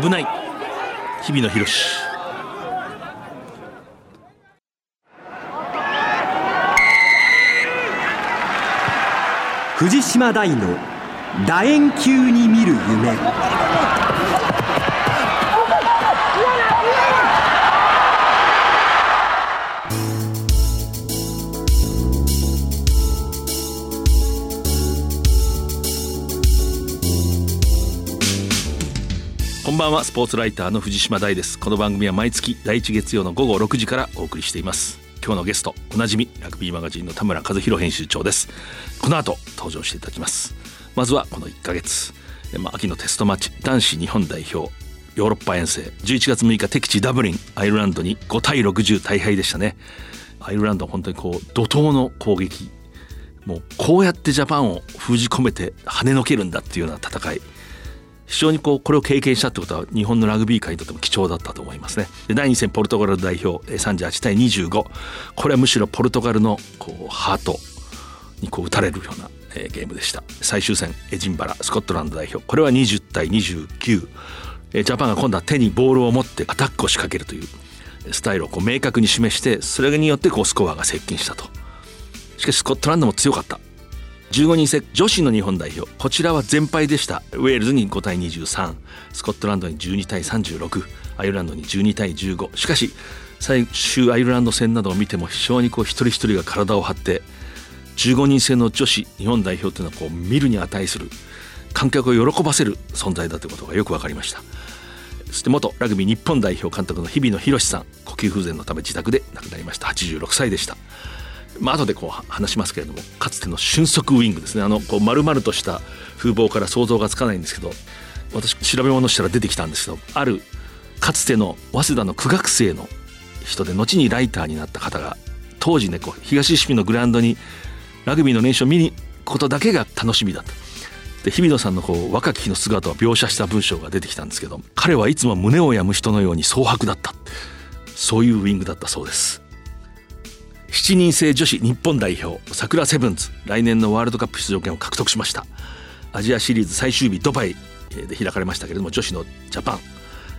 危ない。日々野博藤島大の楕円球に見る夢。んばんはスポーツライターの藤島大です。この番組は毎月第一月曜の午後6時からお送りしています。今日のゲストおなじみラグビーマガジンの田村和弘編集長です。この後登場していただきます。まずはこの1ヶ月。まあ、秋のテストマッチ男子日本代表ヨーロッパ遠征。11月6日敵地ダブリンアイルランドに5対60大敗でしたね。アイルランド本当にこう怒涛の攻撃。もうこうやってジャパンを封じ込めて跳ねのけるんだっていうような戦い。非常にこうこれを経験したってことは日本のラグビー界にとっても貴重だったと思いますね。で第2戦ポルトガル代表38対25これはむしろポルトガルのこうハートにこう打たれるような、ゲームでした。最終戦エジンバラスコットランド代表。これは20対29、えー、ジャパンが今度は手にボールを持ってアタックを仕掛けるというスタイルをこう明確に示してそれによってこうスコアが接近したと。しかしスコットランドも強かった。15人制女子の日本代表。こちらは全敗でした。ウェールズに5対23スコットランドに12対36アイルランドに12対15しかし最終アイルランド戦などを見ても非常にこう一人一人が体を張って15人制の女子日本代表というのはこう見るに値する。観客を喜ばせる存在だということがよく分かりました。そして元ラグビー日本代表監督の日比野博さん。呼吸不全のため自宅で亡くなりました。86歳でした。まあ後でこう話しますけれどもかつての俊足ウイングですね。あのこう丸々とした風貌から想像がつかないんですけど私調べ物したら出てきたんですけどあるかつての早稲田の苦学生の人で後にライターになった方が当時ねこう東市民のグラウンドにラグビーの練習を見に行くことだけが楽しみだった。で日比野さんのこう若き日の姿を描写した文章が出てきたんですけど彼はいつも胸を病む人のように蒼白だった。そういうウイングだったそうです。7人制女子日本代表桜セブンズ来年のワールドカップ出場権を獲得しました。アジアシリーズ最終日ドバイで開かれましたけれども女子のジャパン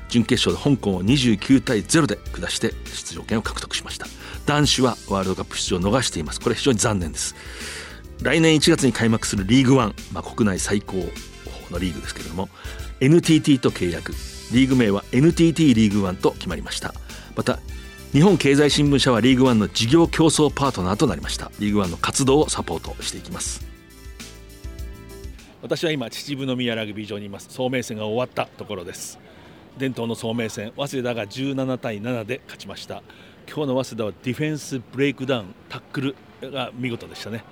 準決勝で香港を29対0で下して出場権を獲得しました。男子はワールドカップ出場を逃しています。これ非常に残念です。来年1月に開幕するリーグワン、まあ、国内最高のリーグですけれども NTT と契約。リーグ名は NTT リーグワンと決まりました。また日本経済新聞社はリーグワンの事業競争パートナーとなりました。リーグワンの活動をサポートしていきます。私は今秩父宮ラグビー場にいます。総明戦が終わったところです。伝統の総明戦早稲田が17対7で勝ちました。今日の早稲田はディフェンスブレイクダウンタックルが見事でしたね、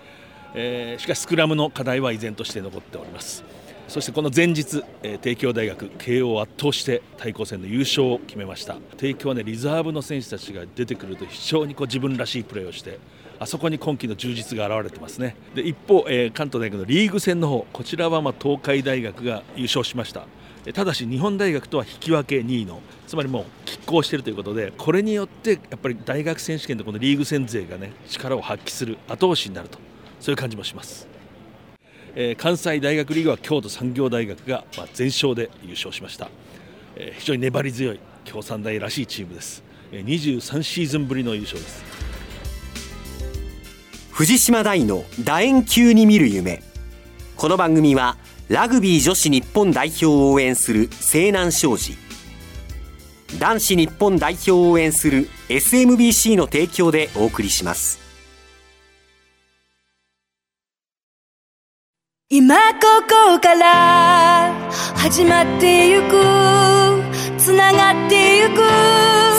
えー、しかしスクラムの課題は依然として残っております。そしてこの前日、帝京大学慶応を圧倒して対抗戦の優勝を決めました。帝京はねリザーブの選手たちが出てくると非常にこう自分らしいプレーをしてあそこに今季の充実が現れてますね。で一方、え、関東大学のリーグ戦の方こちらはま東海大学が優勝しました。ただし日本大学とは引き分け2位の。つまりもう拮抗しているということでこれによってやっぱり大学選手権でこのリーグ戦勢がね力を発揮する後押しになると。そういう感じもします。えー、関西大学リーグは京都産業大学が、まあ、全勝で優勝しました、えー、非常に粘り強い京産大らしいチームです、えー、23シーズンぶりの優勝です。藤島大の楕円球に見る夢。この番組はラグビー女子日本代表を応援する西南商事。男子日本代表を応援する SMBC の提供でお送りします。今ここから始まってゆくつながってゆく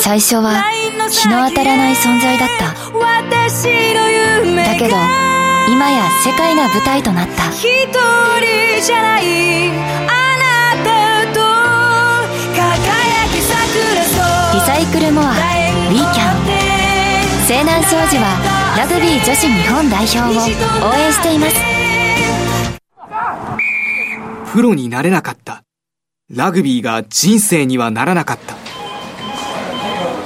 最初は日の当たらない存在だった。私の夢だけど今や世界が舞台となった。一人じゃないあなたと輝き桜リサイクルモアウィーキャン西南商事はラグビー女子日本代表を応援していますプロになれなかった。ラグビーが人生にはならなかった。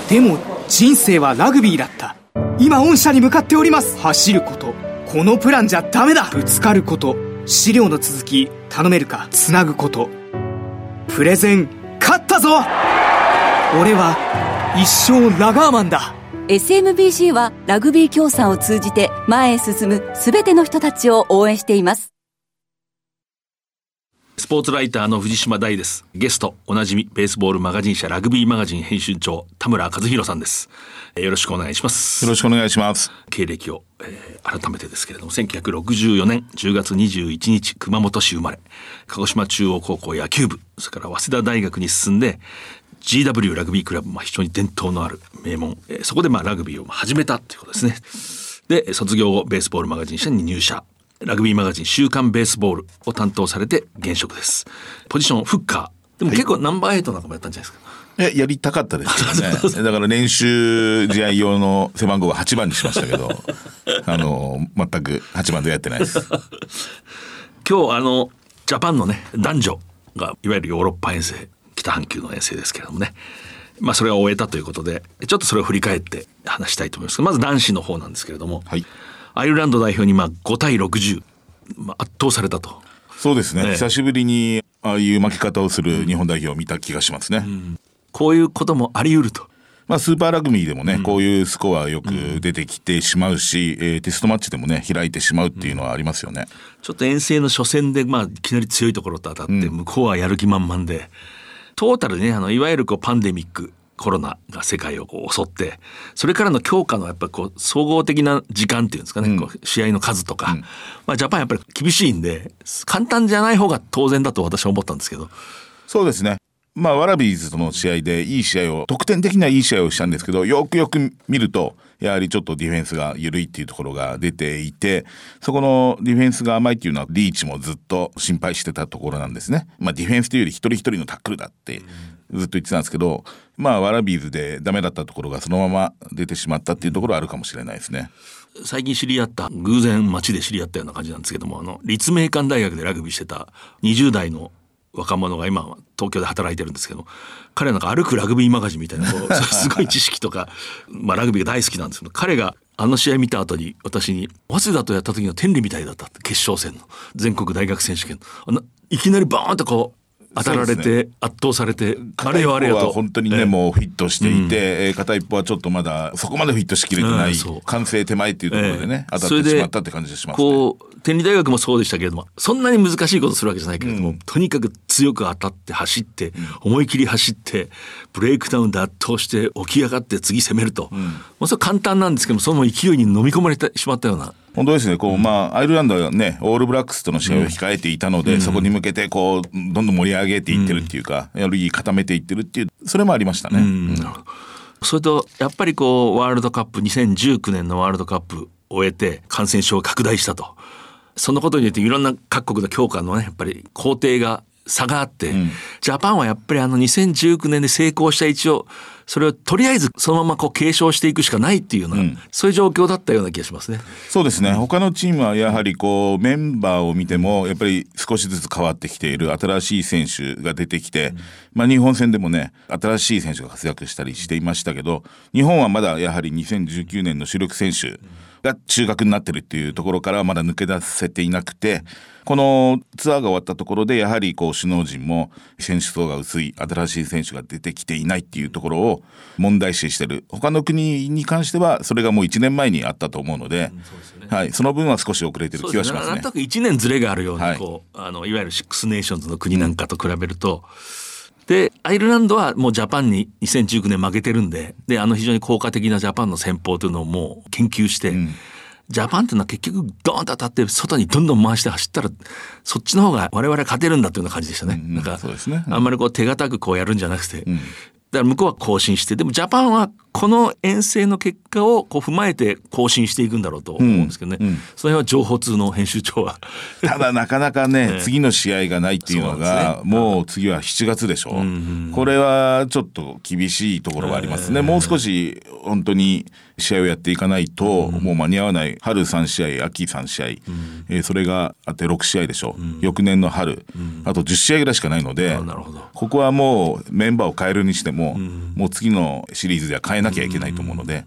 でも人生はラグビーだった。今御社に向かっております。走ること。このプランじゃダメだ。ぶつかること。資料の続き頼めるか。つなぐこと。プレゼン勝ったぞ俺は一生ラガーマンだ SMBC はラグビー協賛を通じて前へ進む全ての人たちを応援していますスポーツライターの藤島大です。ゲスト、おなじみ、ベースボールマガジン社ラグビーマガジン編集長、田村和弘さんです。えーよろしくお願いします。よろしくお願いします。経歴を、えー改めてですけれども1964年10月21日熊本市生まれ鹿児島中央高校野球部それから早稲田大学に進んで GW ラグビークラブ、まあ、非常に伝統のある名門、えーそこでまあラグビーを始めたということですねで卒業後ベースボールマガジン社に入社ラグビーマガジン週刊ベースボールを担当されて現職です。ポジションフッカー。でも結構ナンバーエイトなんかもやったんじゃないですか、え、やりたかったですけどね。だから練習試合用の背番号は8番にしましたけど、あの、全く8番でやってないです。今日あのジャパンのね男女がいわゆるヨーロッパ遠征北半球の遠征ですけれどもね。まあそれを終えたということでちょっとそれを振り返って話したいと思います。まず男子の方なんですけれども、はいアイルランド代表にまあ5対60、まあ、圧倒されたとそうですね。ええ久しぶりにああいう負け方をする日本代表を見た気がしますね。こういうこともあり得ると。まあ、スーパーラグビーでもね、こういうスコアよく出てきてしまうし、えーテストマッチでもね、開いてしまうっていうのはありますよね。ちょっと遠征の初戦で、まあ、いきなり強いところと当たって、向こうはやる気満々で、トータルでね、あの、いわゆるこうパンデミック、コロナが世界をこう襲って、それからの強化のやっぱりこう、総合的な時間っていうんですかね、こう試合の数とか、まあ、ジャパンやっぱり厳しいんで、簡単じゃない方が当然だと私は思ったんですけど、そうですね。まあ、ワラビーズとの試合でいい試合を、得点的にはいい試合をしたんですけど、よくよく見ると、やはりちょっとディフェンスが緩いっていうところが出ていて、そこのディフェンスが甘いっていうのはリーチもずっと心配してたところなんですね。まあ、ディフェンスというより一人一人のタックルだってずっと言ってたんですけど、まあ、ワラビーズでダメだったところがそのまま出てしまったっていうところはあるかもしれないですね。最近知り合った偶然街で知り合ったような感じなんですけどもあの立命館大学でラグビーしてた20代の若者が今は東京で働いてるんですけど彼はなんか歩くラグビーマガジンみたいなこう すごい知識とか、まあ、ラグビーが大好きなんですけど彼があの試合見た後に私に「早稲田とやった時の天理みたいだった」って決勝戦の全国大学選手権いきなりバーンとこう当たられて、圧倒されてあれよあれよと。本当にね、ええ。もうフィットしていて、えー片一方はちょっとまだそこまでフィットしきれてない、完成手前っていうところでね、当たってしまったって感じがしますね。こう天理大学もそうでしたけれどもそんなに難しいことするわけじゃないけれども、とにかく強く当たって走って、思い切り走ってブレイクダウンで圧倒して起き上がって次攻めると、もうそれ簡単なんですけどもその勢いに飲み込まれてしまったような本当ですね、こう、まあ、アイルランドはね、オールブラックスとの試合を控えていたので、そこに向けて、こう、どんどん盛り上げていってるっていうか、やる気固めていってるっていう、それもありましたね。うん。それとやっぱりこうワールドカップ2019年のワールドカップを終えて感染症が拡大したと。そのことによっていろんな各国の強化のねやっぱり工程が差があって、ジャパンはやっぱりあの2019年で成功した一応それをとりあえずそのままこう継承していくしかないっていうような、そういう状況だったような気がしますね。そうですね、他のチームはやはりこう、メンバーを見ても、やっぱり少しずつ変わってきている新しい選手が出てきて、まあ日本戦でもね、新しい選手が活躍したりしていましたけど、日本はまだやはり2019年の主力選手が中核になってるっていうところからはまだ抜け出せていなくて、このツアーが終わったところで、やはりこう首脳陣も選手層が薄い新しい選手が出てきていないっていうところを問題視してる。他の国に関しては、それがもう1年前にあったと思うので、はい、その分は少し遅れてる気はしますね。なんと。なく1年ずれがあるような、はい。こうあのいわゆるシックスネーションズの国なんかと比べると、でアイルランドはもうジャパンに2019年負けてるんでであの非常に効果的なジャパンの戦法というのをもう研究して、ジャパンっていうのは結局ドーンと当たって外にどんどん回して走ったらそっちの方が我々勝てるんだというような感じでしたね。んなんかね。うん。あんまりこう手堅くこうやるんじゃなくて、だから向こうは更新してでもジャパンはこの遠征の結果をこう踏まえて更新していくんだろうと思うんですけどね、うん。うん。その辺は情報通の編集長は。ただなかなかね、次の試合がないっていうのが、ね。もう次は7月でしょ、これはちょっと厳しいところはありますね、もう少し本当に試合をやっていかないと、もう間に合わない春3試合秋3試合、えーそれがあって6試合でしょ、翌年の春、あと10試合ぐらいしかないので、ここはもうメンバーを変えるにしても、もう次のシリーズでは変えなきゃいけないと思うので、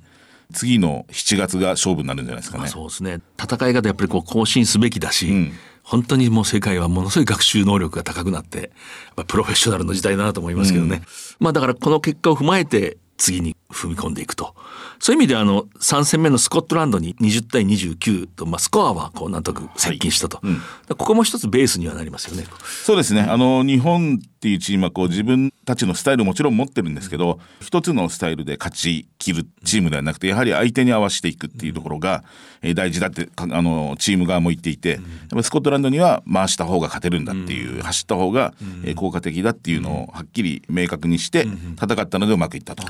次の7月が勝負になるんじゃないですかね。そうですね戦い方やっぱりこう更新すべきだし、ん本当にもう世界はものすごい学習能力が高くなって、やっぱプロフェッショナルの時代だなと思いますけどね。まあだからこの結果を踏まえて次に踏み込んでいくと。そういう意味であの3戦目のスコットランドに20対29と、まあ、スコアはこうなんとなく接近したと、ここも一つベースにはなりますよね。そうですね。あの日本っていうチームはこう自分たちのスタイルもちろん持ってるんですけど、一つのスタイルで勝ち切るチームではなくて、やはり相手に合わせていくっていうところが、えー大事だってかあのチーム側も言っていて、やっぱりスコットランドには回した方が勝てるんだっていう、走った方が、えー効果的だっていうのをはっきり明確にして戦ったのでうまくいったと。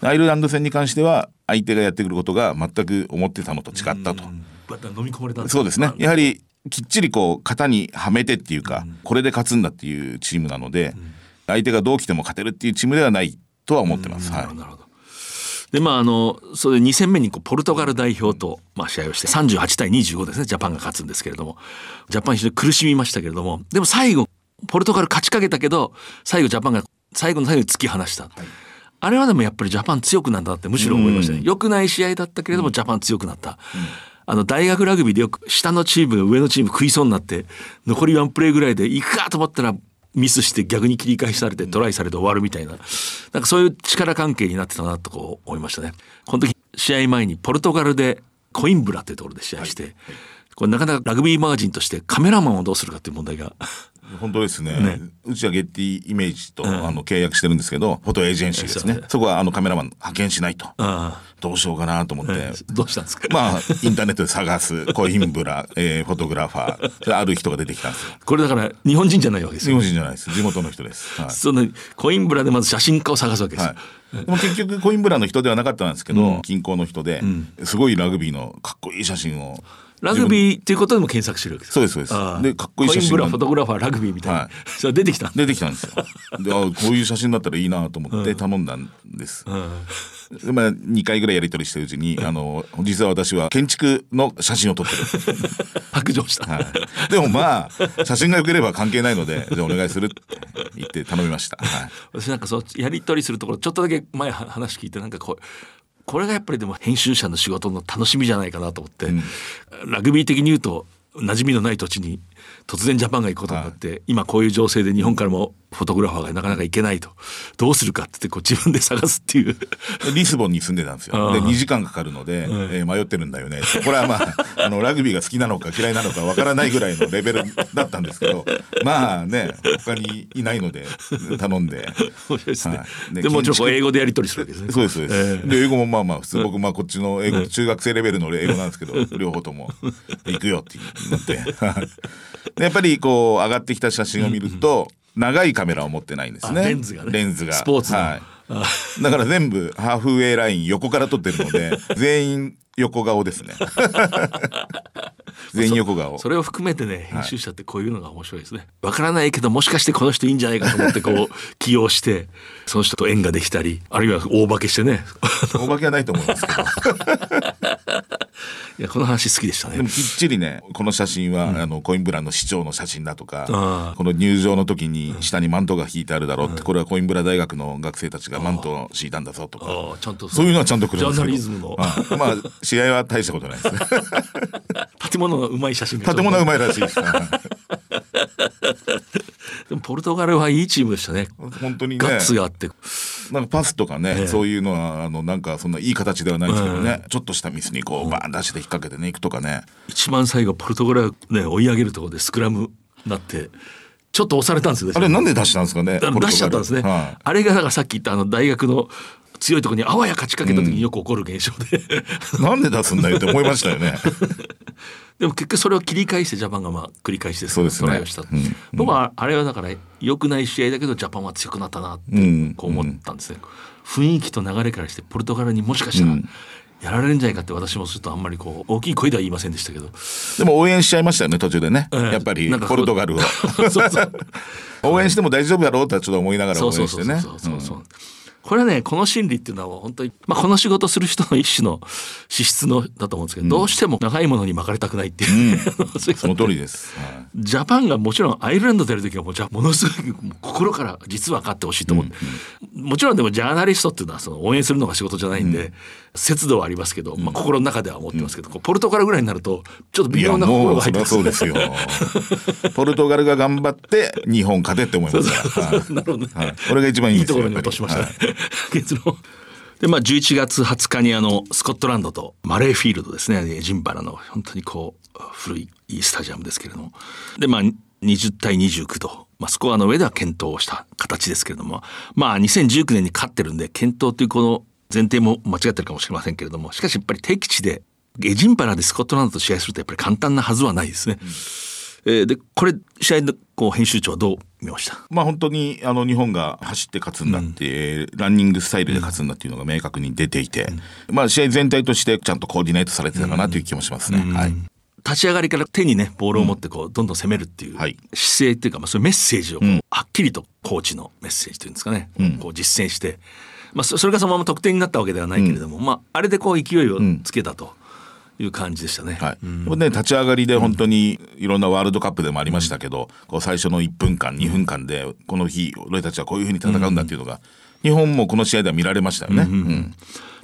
アイルランド戦に関しては相手がやってくることが全く思ってたのと違ったと。飲み込まれたんそうですね。やはりきっちりこう型にはめてっていうか、これで勝つんだっていうチームなので、相手がどう来ても勝てるっていうチームではないとは思ってます。はい。なるほど。でまああのそれ2戦目にこうポルトガル代表と、まあ、試合をして38対25ですねジャパンが勝つんですけれども。ジャパン非常に苦しみましたけれども。でも最後ポルトガル勝ちかけたけど最後ジャパンが最後の最後に突き放した、あれはでもやっぱりジャパン強くなったなってむしろ思いましたね、良くない試合だったけれどもジャパン強くなった、あの大学ラグビーでよく下のチームが上のチーム食いそうになって残りワンプレーぐらいで行くかと思ったらミスして逆に切り返しされてトライされて終わるみたいななんかそういう力関係になってたなとこう思いましたね。この時試合前にポルトガルでコインブラっていうところで試合して、これなかなかラグビーマガジンとしてカメラマンをどうするかっていう問題が本当ですね。うちはゲッティイメージと、あの契約してるんですけど、フォトエージェンシーですね。そこはあのカメラマン派遣しないと。あどうしようかなと思って。どうしたんですか、まあ、インターネットで探す、コインブラ、えーフォトグラファー、ある人が出てきたんですよ。これだから日本人じゃないわけですよ。日本人じゃないです。地元の人です。はい。そのコインブラでまず写真家を探すわけですよ。はい、でも結局コインブラの人ではなかったんですけど、近郊の人で、すごいラグビーのかっこいい写真をラグビーっていうことでも検索してるわけですそうですそうです。でかっこいい写真。コインブラフォトグラファーラグビーみたいな、はい。それ出てきた出てきたんですよ。であこういう写真だったらいいなと思って頼んだんです、でまあ、2回ぐらいやり取りしてるうちにあの実は私は建築の写真を撮ってる、白状した、はい、でもまあ写真が良ければ関係ないのでじゃあお願いするって言って頼みました、はい、私なんかそうやり取りするところちょっとだけ前は話聞いてなんかこうこれがやっぱりでも編集者の仕事の楽しみじゃないかなと思って、ラグビー的に言うと馴染みのない土地に突然ジャパンが行くことになって、今こういう情勢で日本からもフォトグラファーがなかなか行けないとどうするかって言ってこう自分で探すっていう リスボンに住んでたんですよ。で、2時間かかるので、えー迷ってるんだよね。これはまあ、あの、ラグビーが好きなのか嫌いなのかわからないぐらいのレベルだったんですけど、まあね、他にいないので、頼んで。ですね、はいででもちろんこう建築英語でやり取りするわけですねそうです、そうです。ええで、英語もまあまあ、普通僕、まあこっちの英語、中学生レベルの英語なんですけど、両方とも、行くよってなって。でやっぱりこう、上がってきた写真を見ると、長いカメラを持ってないんですね。あレンズがねレンズが。スポーツのはい。だから全部ハーフウェイライン横から撮ってるので、全員横顔ですね。全員横顔。それを含めてね編集者ってこういうのが面白いですね。わからないけどもしかしてこの人いいんじゃないかと思ってこう 起用してその人と縁ができたりあるいは大化けしてねお化けはないと思いますけど。いやこの話好きでしたね。でも。きっちりねこの写真は、あのコインブラの市長の写真だとかこの入場の時に下にマントが引いてあるだろうって、これはコインブラ大学の学生たちがマントを敷いたんだぞとか。ああちゃんとそう。いうのはちゃんと来るんですけどジャーナリズムの。はいまあ試合は大したことないですね。建物のうまい写真が建物はうまいらしいですポルトガルはいいチームでしたね。本当にね。ガッツがあって。なんかパスとかね、ええ。そういうのはあのなんかそんないい形ではないですけどね、ちょっとしたミスにこうバーン出して引っ掛けてねいくとかね。一番最後ポルトガルがね追い上げるところでスクラムになってちょっと押されたんですよね。あれなんで出したんですかね出しちゃったんですね。はあれがだからさっき言ったあの大学の強いところにあわや勝ちかけた時によく起こる現象で、い、なんで出すんだよって思いましたよね。でも結局それを切り返してジャパンがまあ繰り返してそうですね。トライをした、うんう。ん。僕はあれはだから良くない試合だけどジャパンは強くなったなってうん。こう思ったんですね、雰囲気と流れからしてポルトガルにもしかしたらうん。やられるんじゃないかって私もちょっとあんまりこう大きい声では言いませんでしたけど。でも応援しちゃいましたよね途中でね、ええやっぱりポルトガルを。応援しても大丈夫だろうとはちょっと思いながら応援してね。そうそうそうそう、これはねこの心理っていうのは本当に、まあ、この仕事する人の一種の資質のだと思うんですけど、どうしても長いものに巻かれたくないっていう、そういうその通りです。はい。ジャパンがもちろんアイルランド出る時はもうじゃあものすごいもう心から実は勝ってほしいと思って、もちろんでもジャーナリストっていうのはその応援するのが仕事じゃないんで、節度はありますけど、まあ、心の中では思ってますけど、ポルトガルぐらいになるとちょっと微妙な心が入ってます。そうですよ。ポルトガルが頑張って日本勝てって思いますから。はい。なるほどね、はい。これが一番いいいいですよところに落としました。ねやっ。結論。でまあ11月20日にあのスコットランドとマレーフィールドですね。エジンバラの本当にこう古いいいスタジアムですけれども。でまあ20対29と、まあ、スコアの上では健闘をした形ですけれども。まあ2019年に勝ってるんで健闘というこの前提も間違ってるかもしれませんけれども。しかしやっぱり敵地でエジンバラでスコットランドと試合するとやっぱり簡単なはずはないですね。えーでこれ試合のこう編集長はどう見ました。まあ本当にあの日本が走って勝つんだって、ランニングスタイルで勝つんだっていうのが明確に出ていて、まあ試合全体としてちゃんとコーディネートされてたかなという気もしますね。はい。立ち上がりから手にねボールを持ってこうどんどん攻めるっていうはい。姿勢っていうか、まあ、そういうメッセージをはっきりとコーチのメッセージというんですかね、こう実践して、まあ、そそれがそのまま得点になったわけではないけれども、まあ、あれでこう勢いをつけたという感じでしたね。はい。これね、立ち上がりで本当にいろんなワールドカップでもありましたけど、こう最初の1分間2分間でこの日俺たちはこういうふうに戦うんだっていうのが、日本もこの試合では見られましたよね。うん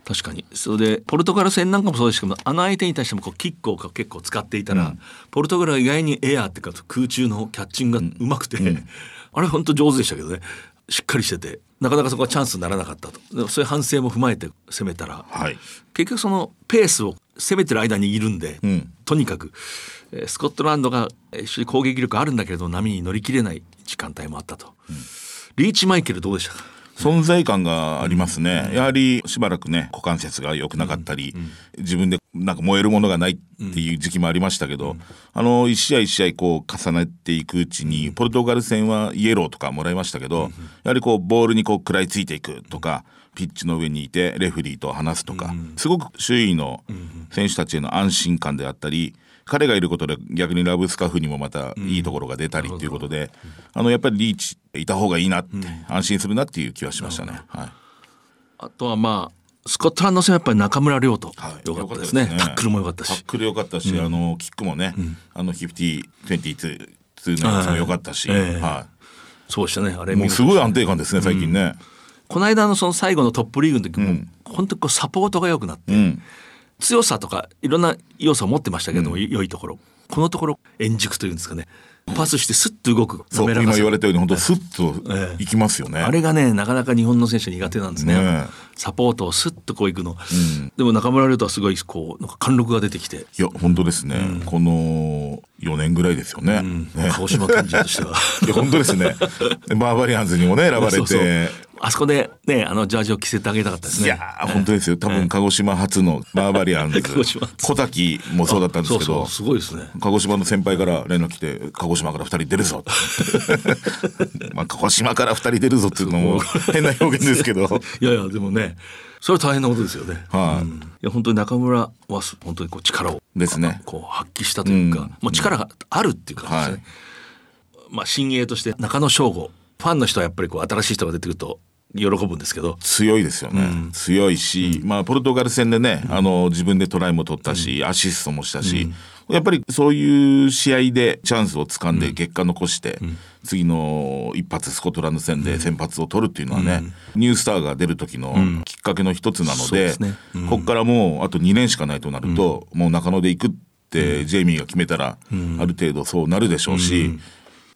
確かに。それでポルトガル戦なんかもそうですけどあの相手に対してもこうキックを結構使っていたら、ポルトガルは意外にエアーっていうか空中のキャッチングがうまくて、あれ本当上手でしたけどね。しっかりしててなかなかそこはチャンスにならなかったと。そういう反省も踏まえて攻めたら、はい。結局そのペースを攻めてる間にいるんで、ん。とにかく、えースコットランドがえー非常に攻撃力あるんだけれど波に乗り切れない時間帯もあったと、リーチマイケルどうでしたか？存在感がありますね。やはりしばらくね、股関節が良くなかったり、自分でなんか燃えるものがないっていう時期もありましたけど、あの、一試合一試合こう重ねていくうちに、ポルトガル戦はイエローとかもらいましたけど、やはりこうボールにこう食らいついていくとか、ピッチの上にいてレフェリーと話すとか、すごく周囲の選手たちへの安心感であったり、彼がいることで逆にラブスカフにもまたいいところが出たりっていうことで、あのやっぱりリーチいた方がいいなって、安心するなっていう気はしましたね。はい。あとはまあスコットランド戦はやっぱり中村亮とはかったですね,、タックルも良かったし。タックル良かったし、あのキックもね、あの50、22のやつも良かったし、ええ。はそうでしたね。あれい。もうすごい安定感ですね、最近ね。この間のその最後のトップリーグの時も、本当にこうサポートが良くなって、うん。強さとかいろんな要素を持ってましたけども、良いところ。このところ円熟というんですかね。パスしてスッと動く。そう、今言われたように本当スッとええいきますよね。あれがねなかなか日本の選手苦手なんですね。ねえ。サポートをスッとこういくの、でも中村亮太はすごいこうなんか貫禄が出てきて、いや本当ですね、この4年ぐらいですよね。ね。鹿児島県人としては。いや本当ですね。で バーバリアンズにもね選ばれて。あそこでねあのジャージを着せてあげたかったですね。いやー本当ですよ。多分鹿児島初のバーバリアンズ 小滝もそうだったんですけど。すごいですね。鹿児島の先輩から連絡来て鹿児島から2人出るぞ。まあ鹿児島から2人出るぞっていうのも変な表現ですけど。いやいやでもねそれは大変なことですよね、はい。うん。いや本当に中村はす本当にこう力をですね。こう発揮したというか、うん。もう力があるっていう感じですね、まあ新鋭として中野翔吾ファンの人はやっぱりこう新しい人が出てくると喜ぶんですけど。強いですよね、強いし、まあポルトガル戦でね、あの自分でトライも取ったし、アシストもしたし、やっぱりそういう試合でチャンスをつかんで結果残して、次の一発スコットランド戦で先発を取るっていうのはね、ニュースターが出る時のきっかけの一つなので,、ですねうんここからもうあと2年しかないとなると、もう中野で行くってジェイミーが決めたら、ある程度そうなるでしょうし、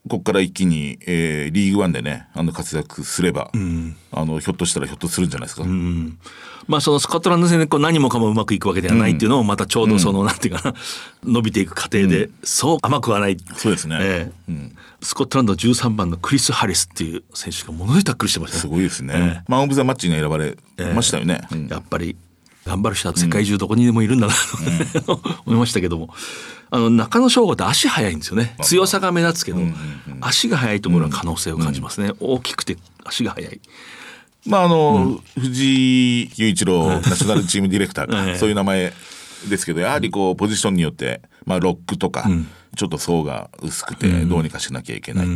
ここから一気に、えーリーグワンでねあの活躍すれば、あのひょっとしたらひょっとするんじゃないですか？まあそのスコットランド戦でこう何もかもうまくいくわけではないっていうのをまたちょうどそのなんていうかな 伸びていく過程でそう甘くはない、そうですね。ええ。スコットランド13番のクリス・ハリスっていう選手がものすごいタックルしてましたね。すごいですね。えマン・オブ・ザ・マッチに選ばれましたよね。うん。やっぱり頑張る人は世界中どこにでもいるんだなと、思いましたけどもあの中野翔吾って足速いんですよね。強さが目立つけど、足が速いところは可能性を感じますね、大きくて足が速い。まああの、藤井雄一郎ナショナルチームディレクターか、ええ。そういう名前ですけどやはりこうポジションによって、まあ、ロックとか、ちょっと層が薄くてどうにかしなきゃいけない、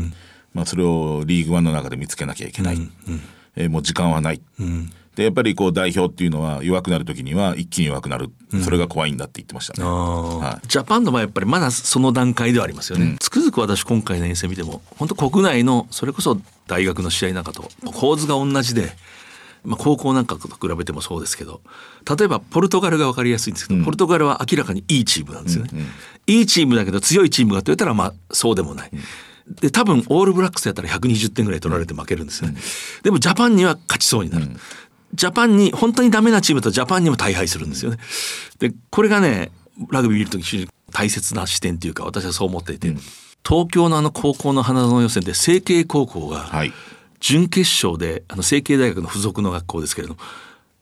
まあ、それをリーグワンの中で見つけなきゃいけない、えーもう時間はない。でやっぱりこう代表っていうのは弱くなる時には一気に弱くなる、それが怖いんだって言ってましたね。はい。ジャパンの場合やっぱりまだその段階ではありますよね、つくづく私今回の遠征見ても本当国内のそれこそ大学の試合なんかと構図が同じで、まあ、高校なんかと比べてもそうですけど例えばポルトガルが分かりやすいんですけど、ポルトガルは明らかにいいチームなんですよね、いいチームだけど強いチームがと言ったらまあそうでもない。で多分オールブラックスやったら120点ぐらい取られて負けるんですよね、でもジャパンには勝ちそうになる、ジャパンに本当にダメなチームとジャパンにも大敗するんですよね。でこれがねラグビー見るとき非常に大切な視点というか私はそう思っていて、東京のあの高校の花園予選で成蹊高校がはい準決勝であの成蹊大学の附属の学校ですけれども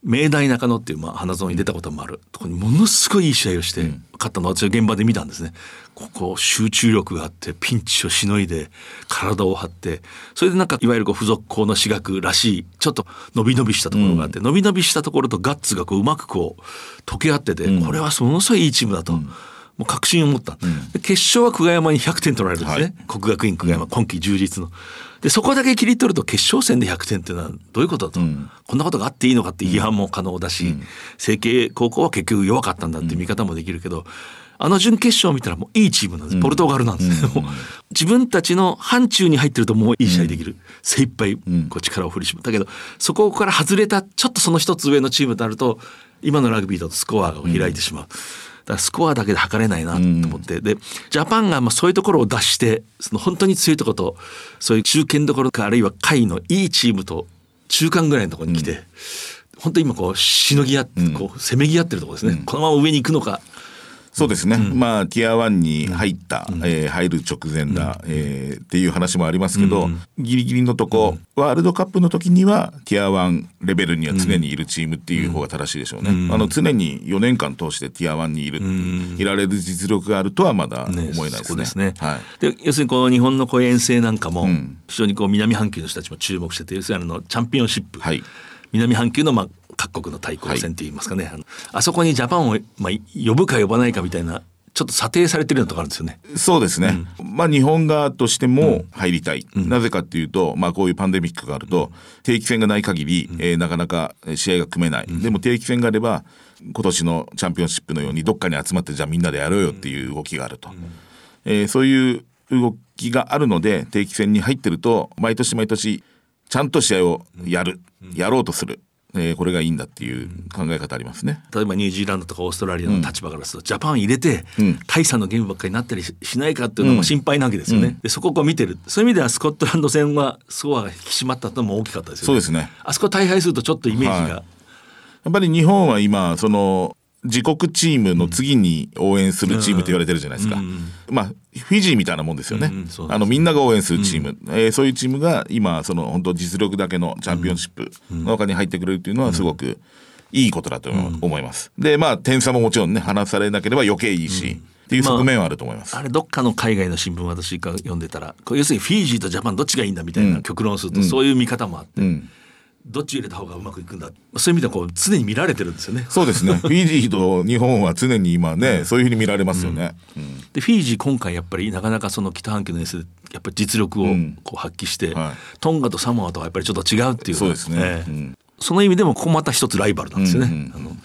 明大中野っていう、まあ、花園に出たこともある。ところにものすごいいい試合をして、勝ったのを私は現場で見たんですね。ここ集中力があってピンチをしのいで体を張ってそれでなんかいわゆるこう付属校の私学らしいちょっと伸び伸びしたところがあって、伸び伸びしたところとガッツがこううまくこう溶け合ってて、これはものすごいいいチームだと。もう確信を持った、で決勝は久我山に100点取られるんですね、はい。国学院久我山今季充実のでそこだけ切り取ると決勝戦で100点っていうのはどういうことだと、こんなことがあっていいのかって批判も可能だし、成蹊高校は結局弱かったんだっていう見方もできるけど、あの準決勝を見たらもういいチームなんです、ポルトガルなんです。ね、もう自分たちの範疇に入ってるともういい試合できる、精一杯こう力を振り絞るだけどそこから外れたちょっとその一つ上のチームとなると今のラグビーだとスコアが開いてしまう。だからスコアだけで測れないなと思って、でジャパンがまあそういうところを出してその本当に強いところとそういう中堅どころかあるいは下位のいいチームと中間ぐらいのところに来て、本当に今こうしのぎ合ってこうせめぎ合ってるところですね、このまま上に行くのかそうですね、まあティア1に入った、えー入る直前だ、えーっていう話もありますけど、ギリギリのとこ、ワールドカップの時にはティア1レベルには常にいるチームっていう方が正しいでしょうね、あの常に4年間通してティア1にいる、いられる実力があるとはまだ思えないですね。ですね。はい。で要するにこの日本の遠征なんかも非常にこう南半球の人たちも注目してて要するにあのチャンピオンシップ、はい。南半球のまあ各国の対抗戦といいますかね、あのあそこにジャパンをまあ呼ぶか呼ばないかみたいなちょっと査定されてるようなところあるんですよね。そうですね、まあ日本側としても入りたい、なぜかっていうと、まあ、こういうパンデミックがあると定期戦がない限り、えーなかなか試合が組めない、でも定期戦があれば今年のチャンピオンシップのようにどっかに集まってじゃあみんなでやろうよっていう動きがあると、えーそういう動きがあるので定期戦に入ってると毎年毎年ちゃんと試合をやる、やろうとする、えーこれがいいんだっていう考え方ありますね。例えばニュージーランドとかオーストラリアの立場からすると、ジャパン入れて、大差のゲームばっかりになったりししないかっていうのも心配なわけですよね。でそこを見てるそういう意味ではスコットランド戦はスコアが引き締まったのも大きかったですよね。そうですねあそこ大敗するとちょっとイメージが、はいやっぱり日本は今その自国チームの次に応援するチームと言われてるじゃないですか、まあフィジーみたいなもんですよね、うんあのみんなが応援するチーム、えーそういうチームが今その本当実力だけのチャンピオンシップの中に入ってくれるっていうのはすごくいいことだと思います、でまあ点差ももちろんね離されなければ余計いいし、っていう側面はあると思います、あれどっかの海外の新聞私が読んでたら要するにフィジーとジャパンどっちがいいんだみたいな極論をすると、そういう見方もあって、んどっち入れた方がうまくいくんだ。そういう意味ではこう常に見られてるんですよね。そうですね。フィジーと日本は常に今ね、そういうふうに見られますよね、うん。でフィジー今回やっぱりなかなかその北半球の遠征でやっぱり実力をこう発揮して、はい。トンガとサモアとはやっぱりちょっと違うっていうそうですね。その意味でもここまた一つライバルなんですよね。うんうん。あの。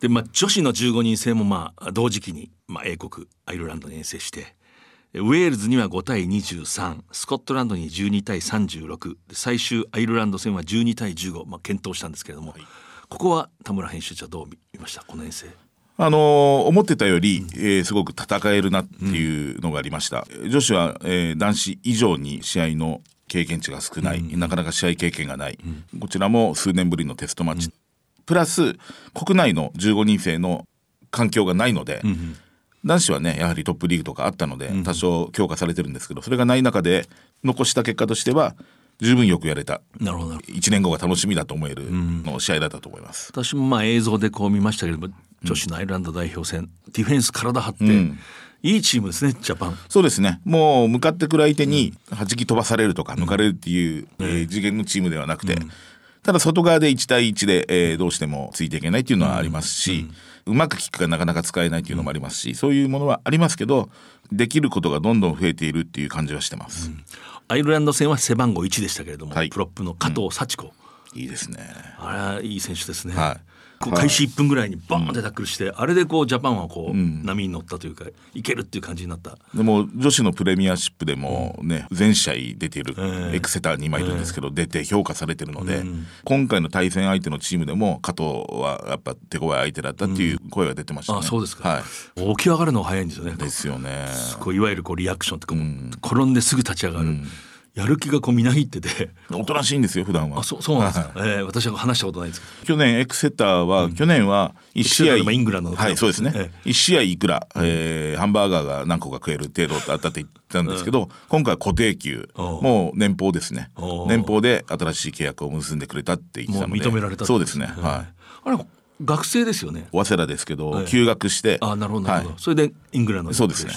でまあ、女子の15人制もまあ同時期に、まあ、英国アイルランドに遠征してウェールズには5対23スコットランドに12対36で最終アイルランド戦は12対15、まあ、検討したんですけれども、ここは田村編集長どう見ました？この遠征。あのー思ってたより、えーすごく戦えるなっていうのがありました、女子は、えー男子以上に試合の経験値が少ない、なかなか試合経験がない、こちらも数年ぶりのテストマッチ、プラス国内の15人制の環境がないので、男子はねやはりトップリーグとかあったので多少強化されてるんですけどそれがない中で残した結果としては十分よくやれた。なるほどなるほど。1年後が楽しみだと思えるの試合だったと思います。私もまあ映像でこう見ましたけれども女子のアイルランド代表戦、ディフェンス体張って、ん。いいチームですねジャパン。そうですね。もう向かってくる相手に弾き飛ばされるとか抜かれるっていう、えー次元のチームではなくて、ただ外側で1対1で、えーどうしてもついていけないっていうのはありますし、うまくキックがなかなか使えないっていうのもありますし、そういうものはありますけどできることがどんどん増えているっていう感じはしてます。アイルランド戦は背番号1でしたけれども、はい。プロップの加藤幸子、いいですね。あれはいい選手ですね。はいこう開始1分ぐらいにボーンってタックルして、あれでこうジャパンはこう、波に乗ったというかいけるっていう感じになった。でも女子のプレミアシップでもね全試合出ているええ。エクセターに今いるんですけど出て評価されてるので今回の対戦相手のチームでも加藤はやっぱ手強い相手だったっていう声が出てましたね。あそうですか、はい。起き上がるのが早いんですよね。ですよね。こういわゆるこうリアクションってこう、転んですぐ立ち上がる、やる気がこうみなぎってて。おとなしいんですよ普段は。あそうそうなんですか、ええ私は話したことないんですけど。去年エクセターは、去年は1試合。イングランドのはいそうですね、え1試合いくら、えーハンバーガーが何個か食える程度だったって言ってたんですけど、今回は固定給。もう年俸ですね。年俸で新しい契約を結んでくれたって言ってたので。認められたそうですね。はい。あれ学生ですよね。早稲田ですけど、ええ。休学して。あなるほどなるほど、はい。それでイングランドにそうですね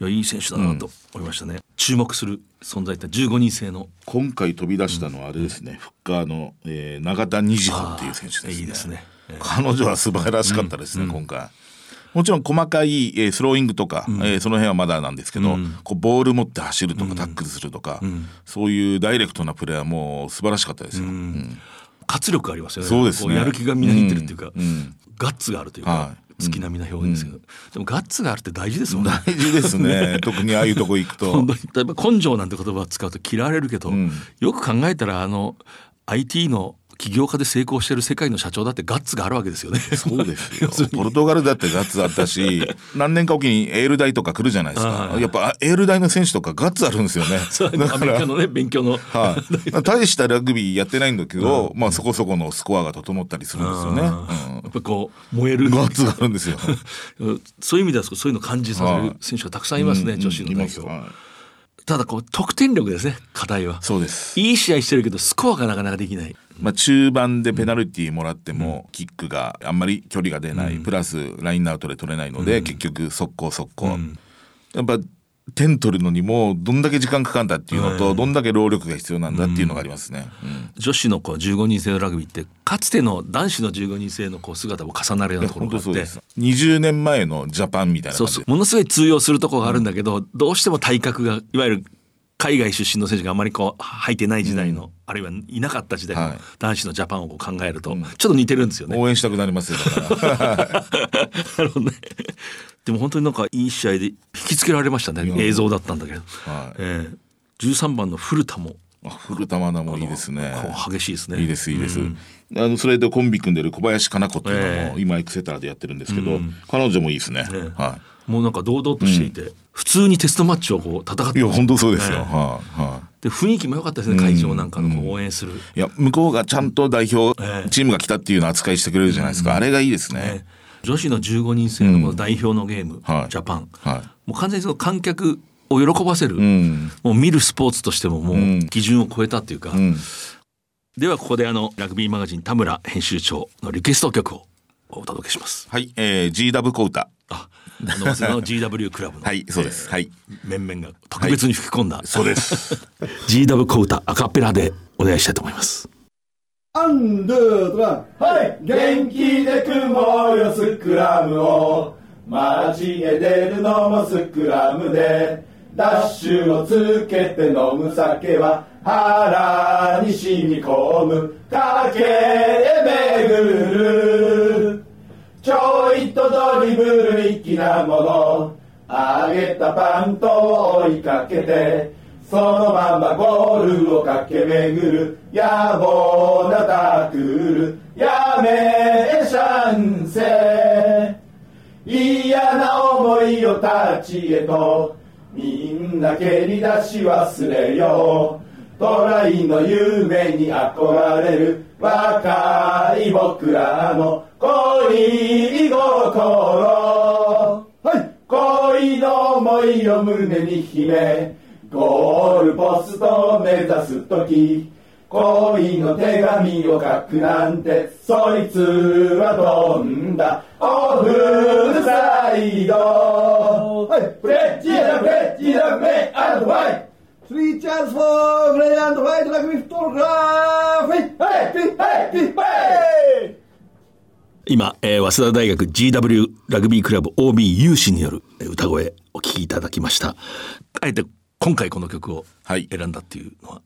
いやいい選手だなと思いましたね、注目する存在って15人制の。今回飛び出したのはあれですね、フッカーの、えー永田虹穂っていう選手ですね。いいですね、ええ彼女は素晴らしかったですね、今回。もちろん細かい、えースローイングとか、えーその辺はまだなんですけど、こうボール持って走るとか、タックルするとか、そういうダイレクトなプレーはもう素晴らしかったですよ。うん。活力ありますよね。そうですね。こやる気がみなぎってるっていうか、うん。うん。ガッツがあるというか、はい月並みな表現ですけど、でもガッツがあるって大事ですもんね。大事ですね。特にああいうとこ行くと。本当に。例えば根性なんて言葉を使うと嫌われるけど、ん。よく考えたらあの IT の起業家で成功してる世界の社長だってガッツがあるわけですよね。そうですよ。ポルトガルだってガッツあったし 何年かおきにエール大とか来るじゃないですか。はいやっぱエール大の選手とかガッツあるんですよね。アメリカのね勉強の、はい、大したラグビーやってないんだけど、まあそこそこのスコアが整ったりするんですよね。やっぱこう燃える。うん、ガッツがあるんですよ。そういう意味ではそういうのを感じさせる選手がたくさんいますね、女子の代表、ただこう得点力ですね課題は。そうです。いい試合してるけどスコアがなかなかできないまあ中盤でペナルティーもらっても、キックがあんまり距離が出ない、プラスラインアウトで取れないので、結局速攻速攻。やっぱ点取るのにもどんだけ時間かかんだっていうのと、どんだけ労力が必要なんだっていうのがありますね。うん。女子のこう15人制のラグビーってかつての男子の15人制のこう姿も重なるようなところ本があって。当そうです。20年前のジャパンみたいなそうそう。ものすごい通用するところがあるんだけど、どうしても体格がいわゆる海外出身の選手があまりこう入ってない時代の、あるいはいなかった時代のはい男子のジャパンを考えると、ちょっと似てるんですよね。応援したくなりますよだから。なるほどね。でも本当になんかいい試合で引きつけられましたね映像だったんだけど、はいえー13番の古田もあ古田真奈もいいですね。激しいですね。いいですいいです。あのそれでコンビ組んでる小林かな子っていうのええも今エクセターでやってるんですけど、彼女もいいですね。ええはもうなんか堂々としていて、普通にテストマッチをこう戦っい。いや本当そうですよ。ええはいはで雰囲気も良かったですね会場なんかの応援する。い。いや向こうがちゃんと代表ええチームが来たっていうのを扱いしてくれるじゃないですか。あれがいいですねね。女子の15人制の代表のゲーム、はいジャパン、はもう完全にその観客を喜ばせる。もう見るスポーツとしてももう基準を超えたっていうか、うん。ではここであのラグビーマガジン田村編集長のリクエスト曲をお届けします。はい。えー、G ダブコウタ。あ、あの早稲田の GW クラブの、はいそうです。はい。面々が特別に吹き込んだ、そうです。GW 小歌アカペラでお願いしたいと思います。アンドゥトラはい。元気で組もうよスクラムを。街へ出るのもスクラムで。ダッシュをつけて飲む酒は腹に染み込む。かけへ巡るちょいとドリブル粋なもの。揚げたパンと追いかけてそのままゴールを駆け巡る野暮なタクルやめシャンセ。嫌な思いを立ちへとみんな蹴り出し忘れよう。トライの夢に憧れる若い僕らの恋心。はい。恋の思いを胸に秘めゴールポストを目指す時恋の手紙を書くなんてそいつは飛んだ。オフサイドはい。プレッチーだプレッチーだプレッアンドファイスリーチャンスフォープレイアンドファイトラグビーフットグラフィはいはいはいはい今、えー早稲田大学 GW ラグビークラブ OB 有志によるえー歌声お聞きいただきました。あえて今回この曲をはい。選んだっていうのは、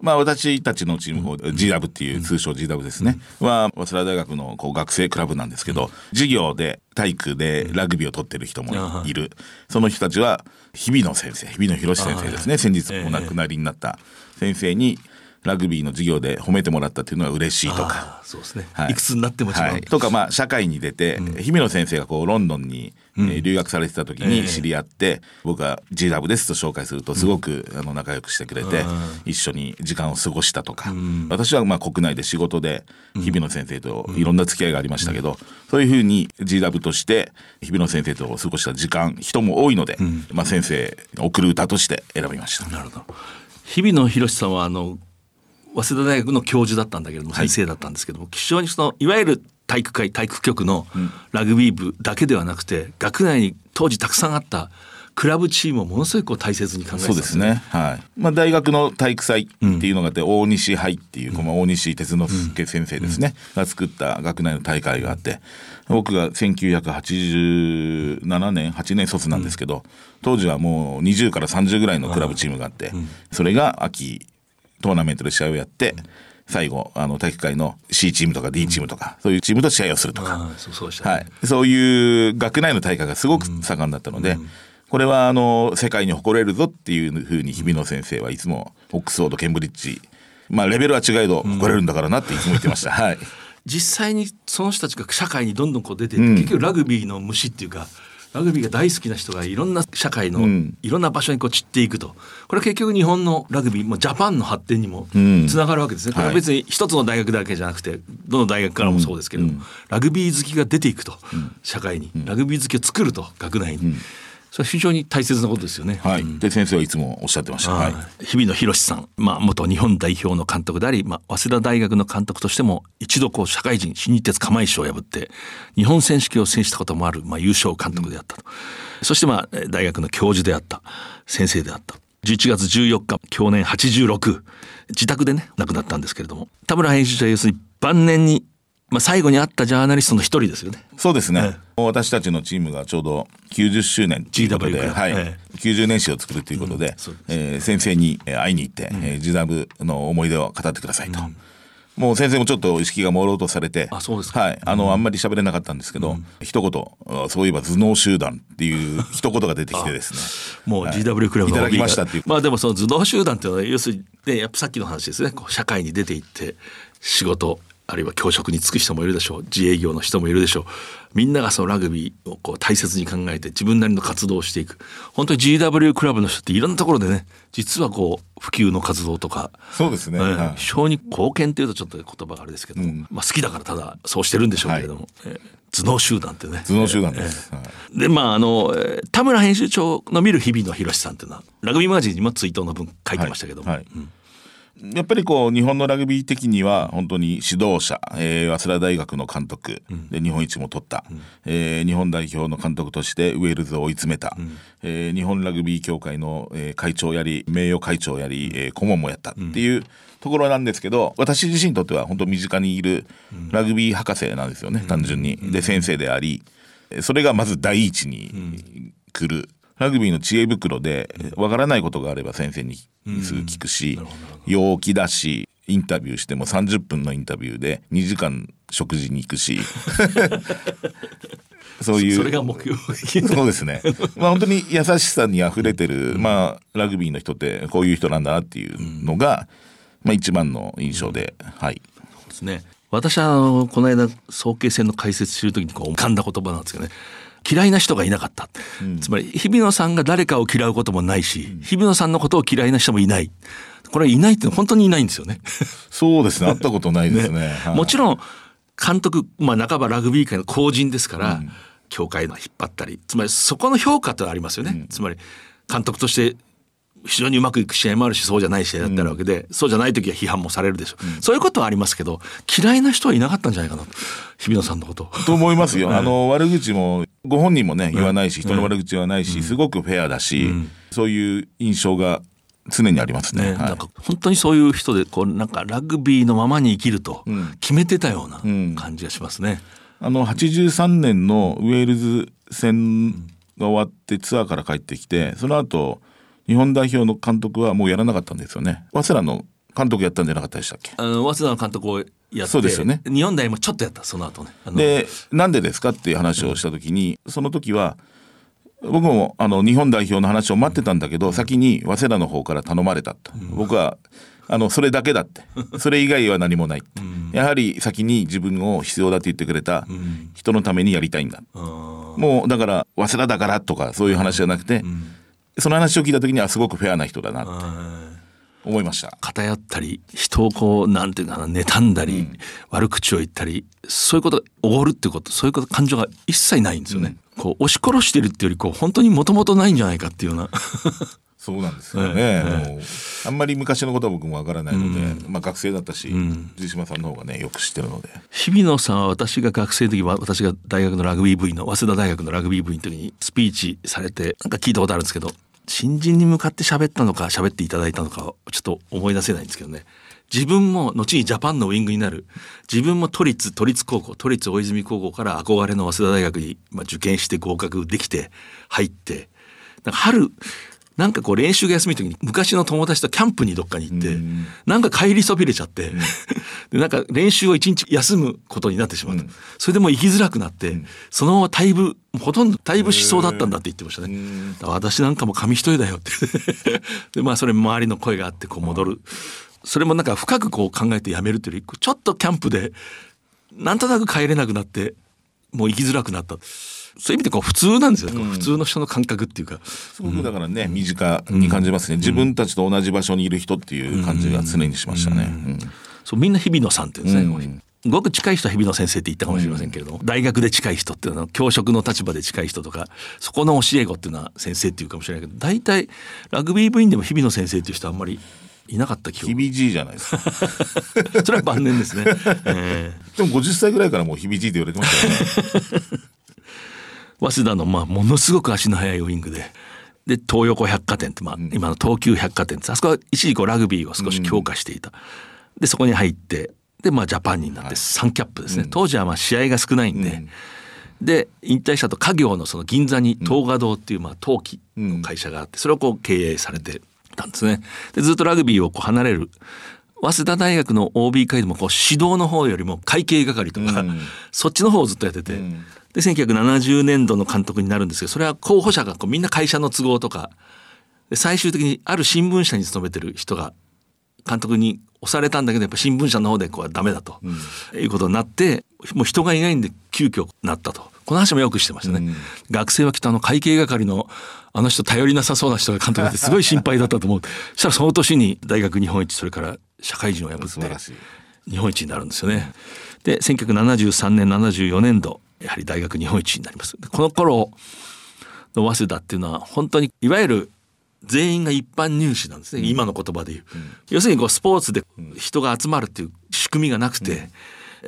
まあ私たちのチーム方、G ラブっていう通称 G ラブですね、は早稲田大学のこう学生クラブなんですけど、授業で体育でラグビーを取ってる人もいる、その人たちは日比野先生日比野博先生ですね、先日お亡くなりになった先生にラグビーの授業で褒めてもらったっていうのは嬉しいとか。そうですね、はい。い、くつになっても違う、はい、とかまあ社会に出て、日比野先生がこうロンドンに、えー留学されてた時に知り合って、僕が G ラブですと紹介するとすごく、あの仲良くしてくれて、一緒に時間を過ごしたとか、私はまあ国内で仕事で日比野先生といろんな付き合いがありましたけど、そういうふうに G ラブとして日比野先生と過ごした時間人も多いので、まあ先生送る歌として選びました。なるほど。日比野博さんはあの早稲田大学の教授だったんだけれども、先生だったんですけども非常にそのいわゆる体育会体育局のラグビー部だけではなくて、学内に当時たくさんあったクラブチームをものすごくこう大切に考えてたんそうですね。はい。まあ大学の体育祭っていうのがあって、大西杯っていう、まあ大西哲之助先生ですね、が作った学内の大会があって、僕が1987年、8年卒なんですけど、当時はもう20から30ぐらいのクラブチームがあって、それが秋トーナメントで試合をやって、最後あの体育会の C チームとか D チームとか、そういうチームと試合をするとか、そうね、はい、そういう学内の大会がすごく盛んだったので、これはあの世界に誇れるぞっていうふうに日比野先生はいつもオックスフォードケンブリッジまあレベルは違えど誇れるんだからなっていつも言ってました。はい。実際にその人たちが社会にどんどんこう出て、結局ラグビーの虫っていうかラグビーが大好きな人がいろんな社会のん。いろんな場所にこう散っていくと。これは結局日本のラグビーもジャパンの発展にもん。つながるわけですね、これは別に一つの大学だけじゃなくてどの大学からもそうですけれども、ラグビー好きが出ていくと、社会に。ラグビー好きを作ると学内に、それは非常に大切なことですよね。はい、で先生はいつもおっしゃってました。はい。日比野博さん、まあ、元日本代表の監督であり、まあ、早稲田大学の監督としても一度こう社会人新日鉄釜石を破って日本選手権を制したこともある、まあ、優勝監督であったと、そして、まあ、えー大学の教授であった先生であった。11月14日去年86自宅でね亡くなったんですけれども。田村編集長は要するに晩年に、まあ、最後に会ったジャーナリストの一人ですよね。そうですね、私たちのチームがちょうど90周年ということ GW で、はい。え90年史を作るということで,、そうです。えー先生にえー会いに行って、えージダブの思い出を語ってくださいと。もう先生もちょっと意識が朦朧とされて、あそうですか。はい、あの、あんまり喋れなかったんですけど、一言、あそういえば頭脳集団っていう一言が出てきてですね。もうはい。GW クラブのいただきましたっていう。まあでもその頭脳集団っていうのは要するに、ね、やっぱさっきの話ですね。こう社会に出ていって仕事あるいは教職に就く人もいるでしょう。自営業の人もいるでしょう。みんながそのラグビーをこう大切に考えて自分なりの活動をしていく。本当に GW クラブの人っていろんなところでね実はこう普及の活動とかそうですね。ええはい。非常に貢献っていうとちょっと言葉があれですけども、まあ、好きだからただそうしてるんでしょうけれども、ええ頭脳集団ってね。頭脳集団です。はいでまああのえー田村編集長の見る日々の博さんっていうのはラグビーマガジンにも追悼の文書いてましたけども、はい。はいやっぱりこう日本のラグビー的には本当に指導者、えー早稲田大学の監督で日本一も取った、えー日本代表の監督としてウェールズを追い詰めた、えー日本ラグビー協会の、えー会長やり名誉会長やり、えー顧問もやったっていうところなんですけど私自身にとっては本当身近にいるラグビー博士なんですよね、単純に。で先生でありそれがまず第一に来る。ラグビーの知恵袋でわからないことがあれば先生にすぐ聞くし、陽気だしインタビューしても30分のインタビューで2時間食事に行くし。そういう。それが目標そうですね。まあ本当に優しさに溢れてる、まあラグビーの人ってこういう人なんだなっていうのが、まあ一番の印象で、はい。ですね。私はこの間早慶戦の解説する時にこう浮かんだ言葉なんですけどね嫌いな人がいなかった、つまり日比野さんが誰かを嫌うこともないし、日比野さんのことを嫌いな人もいない。これはいないって本当にいないんですよね。そうですね。会ったことないですね。はい。もちろん監督、まあ、半ばラグビー界の公人ですから、協会の引っ張ったりつまりそこの評価ってありますよね、つまり監督として非常にうまくいく試合もあるしそうじゃない試合だってあるわけで、そうじゃない時は批判もされるでしょ。う、そういうことはありますけど嫌いな人はいなかったんじゃないかな。日比野さんのこと。と思いますよ。あの悪口もご本人もね言わないし、人の悪口言わないし、すごくフェアだし、そういう印象が常にありますね。ね、はい。なんか本当にそういう人でこうなんかラグビーのままに生きると決めてたような感じがしますね。あの83年のウェールズ戦が終わってツアーから帰ってきてその後日本代表の監督はもうやらなかったんですよね。早稲田の監督やったんじゃなかったでしたっけ？あの早稲田の監督をやってそうですよね。日本代もちょっとやったその後ね。でなんでですかっていう話をした時に、その時は僕もあの日本代表の話を待ってたんだけど、先に早稲田の方から頼まれたと、僕はあのそれだけだって。それ以外は何もないって、やはり先に自分を必要だって言ってくれた人のためにやりたいんだ、もうだから早稲田だからとかそういう話じゃなくて、その話を聞いた時にはすごくフェアな人だなって思いました。偏ったり人をこうなんていうかな妬んだり、悪口を言ったりそういうことおごるってことそういうこと感情が一切ないんですよね、こう押し殺してるっていうよりこう本当にもともとないんじゃないかっていうような。そうなんですよね、もうあんまり昔のことは僕もわからないので、まあ学生だったし、藤島さんの方がねよく知ってるので。日比野さんは私が学生の時は私が大学のラグビー部員の早稲田大学のラグビー部員の時にスピーチされてなんか聞いたことあるんですけど新人に向かって喋ったのか喋っていただいたのかちょっと思い出せないんですけどね。自分も後にジャパンのウイングになる。自分も都立都立高校都立大泉高校から憧れの早稲田大学に、まあ、受験して合格できて入ってなんか春なんかこう練習が休みの時に昔の友達とキャンプにどっかに行ってなんか帰りそびれちゃってでなんか練習を一日休むことになってしまった。それでもう行きづらくなってそのまま退部ほとんど退部しそうだったんだって言ってましたね。私なんかも紙一重だよって。でまあそれ周りの声があってこう戻る。それもなんか深くこう考えてやめるというよりちょっとキャンプでなんとなく帰れなくなってもう行きづらくなったそういう意味でこう普通なんですよ。う普通の人の感覚っていうか。すごくだからね、身近に感じますね、自分たちと同じ場所にいる人っていう感じが常にしましたね、うん。そうみんな日比野さんって言うんですね、ごく近い人は日比野先生って言ったかもしれませんけれども、大学で近い人っていうのは教職の立場で近い人とかそこの教え子っていうのは先生っていうかもしれないけど大体ラグビー部員でも日比野先生っていう人はあんまりいなかった記憶響じいじゃないですか。それは晩年ですね、えーでも50歳ぐらいからもう響じいって言われてましたよね早稲田のまあものすごく足の速いウイングで。で東横百貨店って、まあ、今の東急百貨店ってあそこは一時こうラグビーを少し強化していた、でそこに入ってで、まあ、ジャパンになって3キャップですね、当時はまあ試合が少ないんで、で引退したと家業のその銀座に東華堂っていうまあ陶器の会社があってそれをこう経営されてたんですね。でずっとラグビーをこう離れる早稲田大学の OB 会でもこう指導の方よりも会計係とか、そっちの方をずっとやってて、で1970年度の監督になるんですけどそれは候補者がこうみんな会社の都合とか。で最終的にある新聞社に勤めてる人が監督に押されたんだけどやっぱ新聞社の方でこうはダメだと、いうことになってもう人がいないんで急遽なったと。この話もよくしてましたね、学生はきっとあの会計係のあの人頼りなさそうな人が監督ですごい心配だったと思う。そしたらその年に大学日本一それから社会人を破って日本一になるんですよね。で1973年74年度やはり大学日本一になります。でこの頃の早稲田っていうのは本当にいわゆる全員が一般入試なんですね、今の言葉で言う、要するにこうスポーツで人が集まるっていう仕組みがなくて、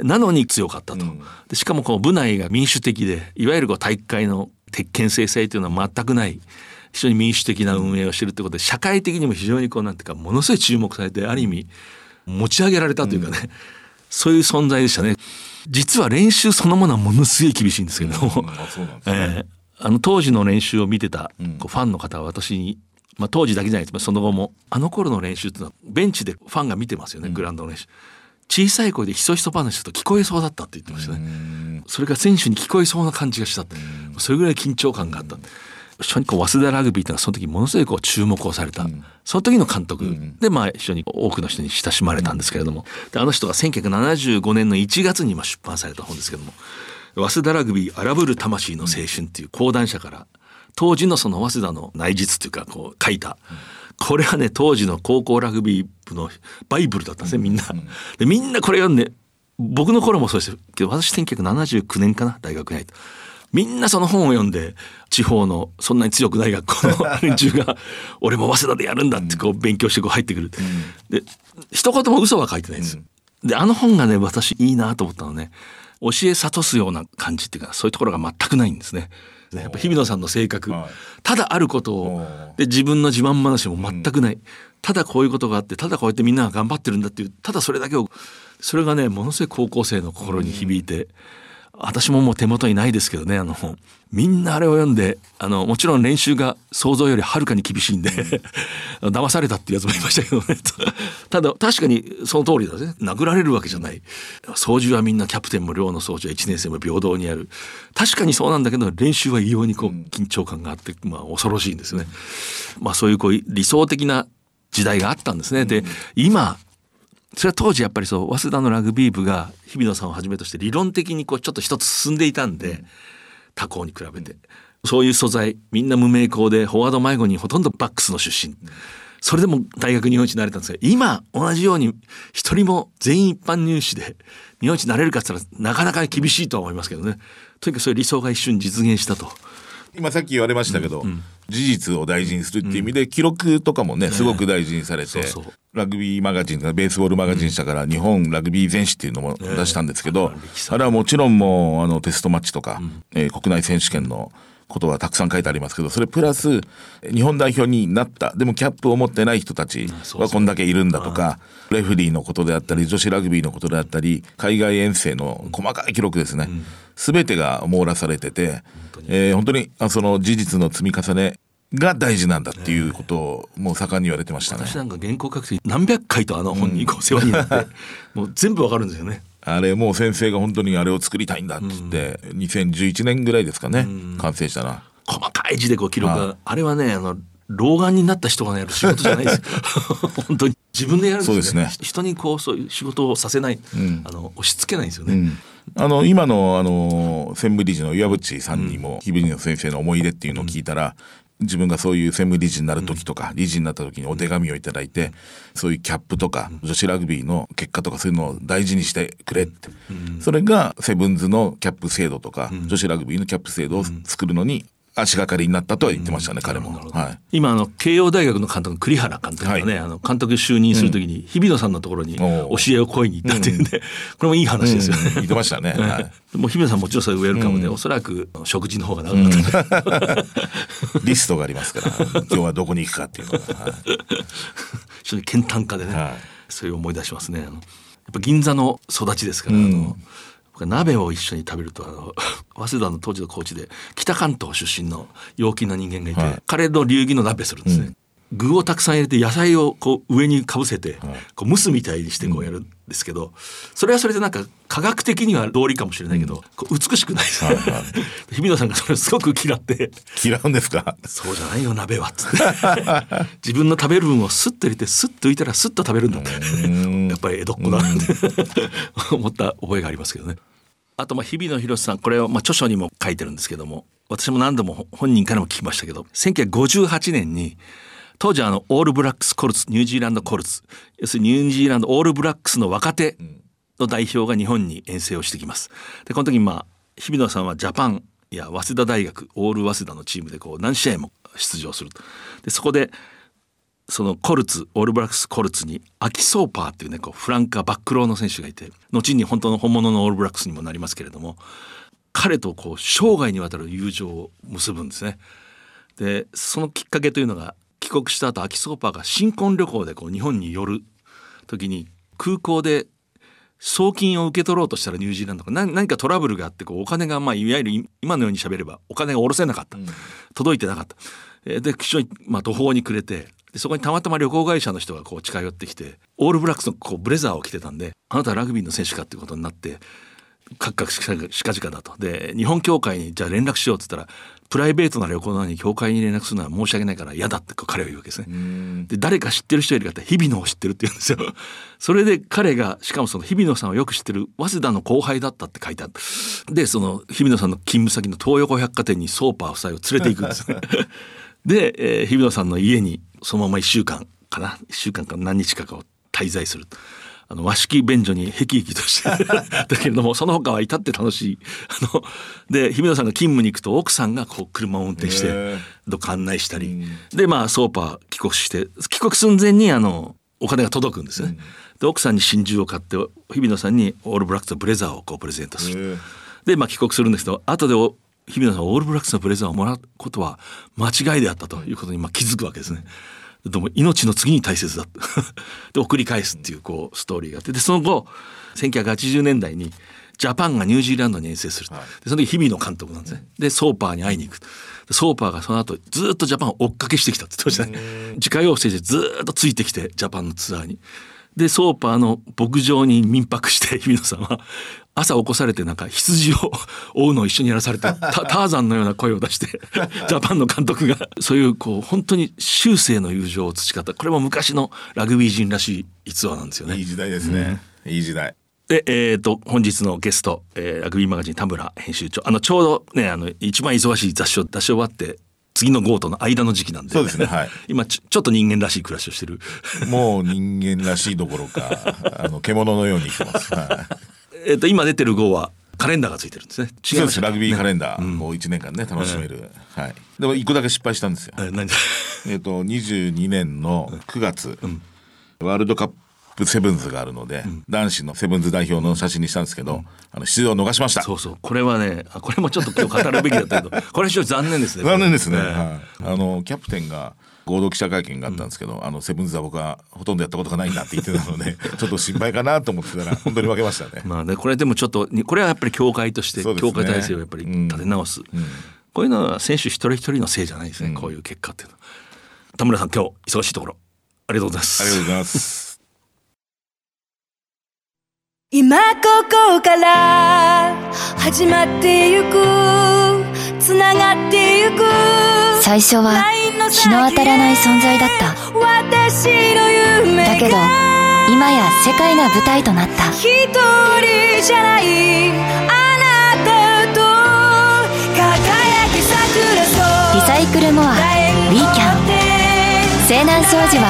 なのに強かったと、でしかもこう部内が民主的でいわゆるこう体育会の鉄拳制裁というのは全くない。非常に民主的な運営をしてるってことで社会的にも非常にこうなんていうかものすごい注目されてある意味持ち上げられたというかね、そういう存在でしたね実は練習そのものはものすごい厳しいんですけど。も、あそうなんですね、えーあの当時の練習を見てたこうファンの方は私に、まあ、当時だけじゃないです。けどその後も。あの頃の練習っていうのはベンチでファンが見てますよね、グラウンドの練習。小さい声でひそひそ話すると聞こえそうだったって言ってましたね。それが選手に聞こえそうな感じがしたって。それぐらい緊張感があったにこう早稲田ラグビーっていうのはその時ものすごいこう注目をされた、その時の監督。でまあ非常に多くの人に親しまれたんですけれども。であの人が1975年の1月にまあ出版された本ですけども。早稲田ラグビー荒ぶる魂の青春っていう講談社から当時のその早稲田の内実というかこう書いた、これはね当時の高校ラグビー部のバイブルだったんですねみんな。でみんなこれ読んで僕の頃もそうですけど私1979年かな大学に入った。みんなその本を読んで地方のそんなに強くない学校の 連中が俺も早稲田でやるんだってこう勉強してこう入ってくる。で一言も嘘は書いてないんです。であの本がね私いいなと思ったのね。教え諭すような感じっていうかそういうところが全くないんですね。やっぱ日比野さんの性格、はい。ただあることをで自分の自慢話も全くない、ただこういうことがあってただこうやってみんなが頑張ってるんだっていうただそれだけをそれがねものすごい高校生の心に響いて、私ももう手元にないですけどねあのみんなあれを読んであのもちろん練習が想像よりはるかに厳しいんで 騙されたっていうやつもいましたけどね。ただ確かにその通りだね殴られるわけじゃない。操縦はみんなキャプテンも寮の操縦は1年生も平等にやる。確かにそうなんだけど練習は異様にこう緊張感があって、まあ、恐ろしいんですね。まあ、そういうこう理想的な時代があったんですね。で今それは当時やっぱりそう早稲田のラグビー部が日比野さんをはじめとして理論的にこうちょっと一つ進んでいたんで、他校に比べてそういう素材みんな無名校でフォワード迷子にほとんどバックスの出身。それでも大学日本一になれたんですが今同じように一人も全員一般入試で日本一になれるかって言ったらなかなか厳しいとは思いますけどねとにかくそういう理想が一瞬実現したと。今さっき言われましたけど、事実を大事にするっていう意味で、記録とかもねすごく大事にされて、ラグビーマガジンベースボールマガジン社から日本ラグビー全史っていうのも出したんですけど、あれはもちろんもうあのテストマッチとか、えー国内選手権のことはたくさん書いてありますけどそれプラス日本代表になったでもキャップを持ってない人たちはこんだけいるんだとかレフェリーのことであったり女子ラグビーのことであったり海外遠征の細かい記録ですね、全てが網羅されててえー本当にあその事実の積み重ねが大事なんだっていうことをもう盛んに言われてましたね。私なんか原稿書くとき何百回とあの本にこう世話になって、もう全部わかるんですよね。あれもう先生が本当にあれを作りたいんだって言って、2011年ぐらいですかね、完成したな。細かい字でこう記録が、はいあれはねあの老眼になった人がやる仕事じゃないですよ。本当に自分でやるんですよね。そうです人にこうそういう仕事をさせない、あの押し付けないんですよね、うん。あの今のあの専務理事の岩渕さんにも日比野先生の思い出っていうのを聞いたら、自分がそういう専務理事になる時とか、理事になった時にお手紙をいただいて、そういうキャップとか、女子ラグビーの結果とかそういうのを大事にしてくれって、それがセブンズのキャップ制度とか、女子ラグビーのキャップ制度を作るのに足がかりになったとは言ってましたね、彼も。はい。今あの慶応大学の監督の栗原監督がね、はい。あの監督就任するときに日比野さんのところに教おえを請いに行ったっていうんで、これもいい話ですよね。うん。言ってましたね。はい。もう日比野さんもちろんそれウェルカムで、おそらく食事の方が長かった、リストがありますから、今日はどこに行くかっていうのが。はい。非常に健談家でね、はい。それを思い出しますね。やっぱ銀座の育ちですから、あの鍋を一緒に食べるとあの 早稲田の当時のコーチで北関東出身の陽気な人間がいて、はい。彼の流儀の鍋するんですね。具をたくさん入れて野菜をこう上にかぶせて、こう蒸すみたいにしてこうやるんですけど、それはそれでなんか科学的には道理かもしれないけど、こう美しくないです、はいはい。日比野さんがそれをすごく嫌って。嫌うんですか？そうじゃないよ鍋は。っつって。自分の食べる分をスッと入れてスッと浮いたらスッと食べるんだって。やっぱり江戸っ子だなって思った覚えがありますけどねあと日比野博さんこれを著書にも書いてるんですけども私も何度も本人からも聞きましたけど1958年に当時あのオールブラックスコルツニュージーランドコルツ要するにニュージーランドオールブラックスの若手の代表が日本に遠征をしてきます。でこの時まあ日比野さんはジャパンや早稲田大学オール早稲田のチームでこう何試合も出場するとでそこでそのコルツオールブラックスコルツにアキソーパーっていうねこうフランカーバックローの選手がいて後に本当の本物のオールブラックスにもなりますけれども彼とこう生涯にわたる友情を結ぶんですね。でそのきっかけというのが帰国した後アキソーパーが新婚旅行でこう日本に寄る時に空港で送金を受け取ろうとしたらニュージーランドが何何かトラブルがあってこうお金がまあいわゆる今のように喋ればお金が下ろせなかった、届いてなかった。えーで非常にまあ途方に暮れてでそこにたまたま旅行会社の人がこう近寄ってきてオールブラックスのこうブレザーを着てたんであなたはラグビーの選手かっていうことになってカクカクしかじかだとで日本協会にじゃあ連絡しようって言ったらプライベートな旅行なのに協会に連絡するのは申し訳ないから嫌だって彼は言うわけですね。で誰か知ってる人いるかって日比野を知ってるって言うんですよ。それで彼がしかもその日比野さんをよく知ってる早稲田の後輩だったって書いてある。でその日比野さんの勤務先の東横百貨店にソーパー夫妻を連れて行くんですね。で、えー日比野さんの家にそのまま1週間かな。1週間か何日かかを滞在する。あの和式便所にへきへきとしてだけれどもその他は至って楽しい。あので日比野さんが勤務に行くと奥さんがこう車を運転してへどっか案内したり、でまあソーパー帰国して帰国寸前にあのお金が届くんですね、で奥さんに真珠を買って日比野さんにオールブラックスのブレザーをこうプレゼントする、でまあ帰国するんですけど後でお日比野さんはオールブラックスのブレザーをもらうことは間違いであったということにまあ気づくわけですね。でも命の次に大切だ で送り返すっていうこうストーリーがあって。でその後1980年代にジャパンがニュージーランドに遠征する、はい。でその時日比野監督なんですね。でソーパーに会いに行くでソーパーがその後ずっとジャパンを追っかけしてきたって言ってましたね。自家用生でずっとついてきてジャパンのツアーに。でソーパーの牧場に民泊して日比野さんは朝起こされてなんか羊を追うのを一緒にやらされて タターザンのような声を出して ジャパンの監督が。そういうこう本当に終生の友情を培った。これも昔のラグビー人らしい逸話なんですよね。いい。時代ですね、いい時代。で、えー、と本日のゲスト、えーラグビーマガジン田村編集長。あのちょうどねあの一番忙しい雑誌を出し終わって次の号との間の時期なんで。そうですねはい。今ちょちょっと人間らしい暮らしをしてる。もう人間らしいどころかあの獣のように生きてます、はいえっと今出てる号はカレンダーがついてるんですね。違そうです。ラグビーカレンダー、もう1年間ね楽しめる、はい。でも一個だけ失敗したんですよ。え何？えっと22年の9月、ワールドカップセブンズがあるので、男子のセブンズ代表の写真にしたんですけど、あの出場を逃しました。そうそう。これはねあこれもちょっと今日語るべきだったけどこれは非常に残念ですね。残念ですね、えはい、あのキャプテンが合同記者会見があったんですけど、あのセブンズは僕はほとんどやったことがないんだって言ってたので ちょっと心配かなと思ってたら本当に負けましたね。まあねこれでもちょっとにこれはやっぱり協会として、ね。協会体制をやっぱり立て直す、こういうのは選手一人一人のせいじゃないですね、こういう結果っていうのは。田村さん今日忙しいところありがとうございます。ありがとうございます。今ここから始まってゆくつながってゆく。最初は日の当たらない存在だった。私の夢がだけど今や世界が舞台となった。一人じゃない。あなたと。輝き桜リサイクルモアウィーキャン西南商事は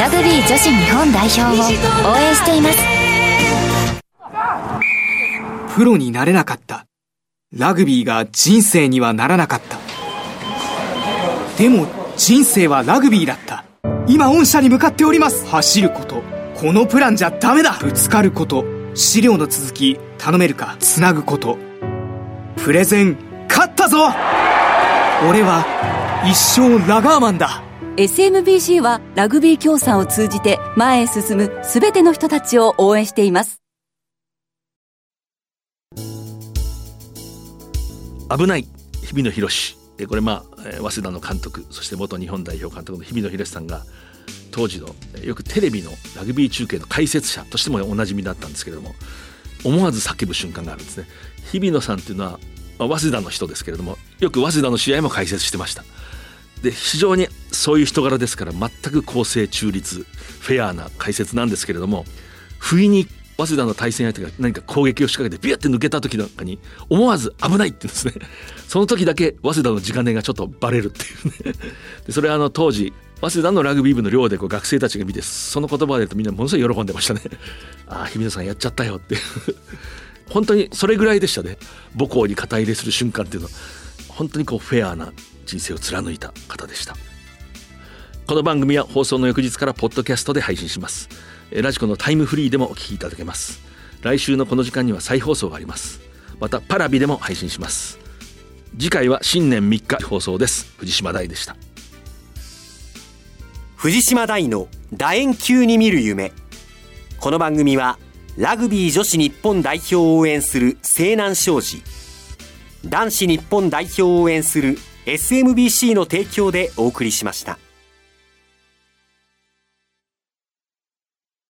ラグビー女子日本代表を応援しています。プロになれなかった。ラグビーが人生にはならなかった。でも人生はラグビーだった。今御社に向かっております。走ること。このプランじゃダメだぶつかること。資料の続き頼めるかつなぐこと。プレゼン勝ったぞ俺は一生ラガーマンだ SMBC はラグビー協賛を通じて前へ進むすべての人たちを応援しています。危ない日比野博これまあ早稲田の監督そして元日本代表監督の日比野博さんが当時のよくテレビのラグビー中継の解説者としてもおなじみだったんですけれども思わず叫ぶ瞬間があるんですね。日比野さんっていうのは、まあ、早稲田の人ですけれどもよく早稲田の試合も解説してました。で非常にそういう人柄ですから全く公正中立フェアな解説なんですけれども不意に早稲田の対戦相手が何か攻撃を仕掛けてビュッて抜けた時なんかに思わず危ないって言うんですね。その時だけ早稲田の地金がちょっとバレるっていうね。でそれはあの当時早稲田のラグビー部の寮でこう学生たちが見てその言葉で言うとみんなものすごい喜んでましたね。ああ日比野さんやっちゃったよっていう。本当にそれぐらいでしたね。母校に肩入れする瞬間っていうのは。本当にこうフェアな人生を貫いた方でした。この番組は放送の翌日からポッドキャストで配信します。ラジコのタイムフリーでもお聞きいただけます。来週のこの時間には再放送があります。またパラビでも配信します。次回は新年3日放送です。藤島大でした。藤島大の楕円球に見る夢。この番組はラグビー女子日本代表を応援する西南商事。男子日本代表を応援する SMBC の提供でお送りしました。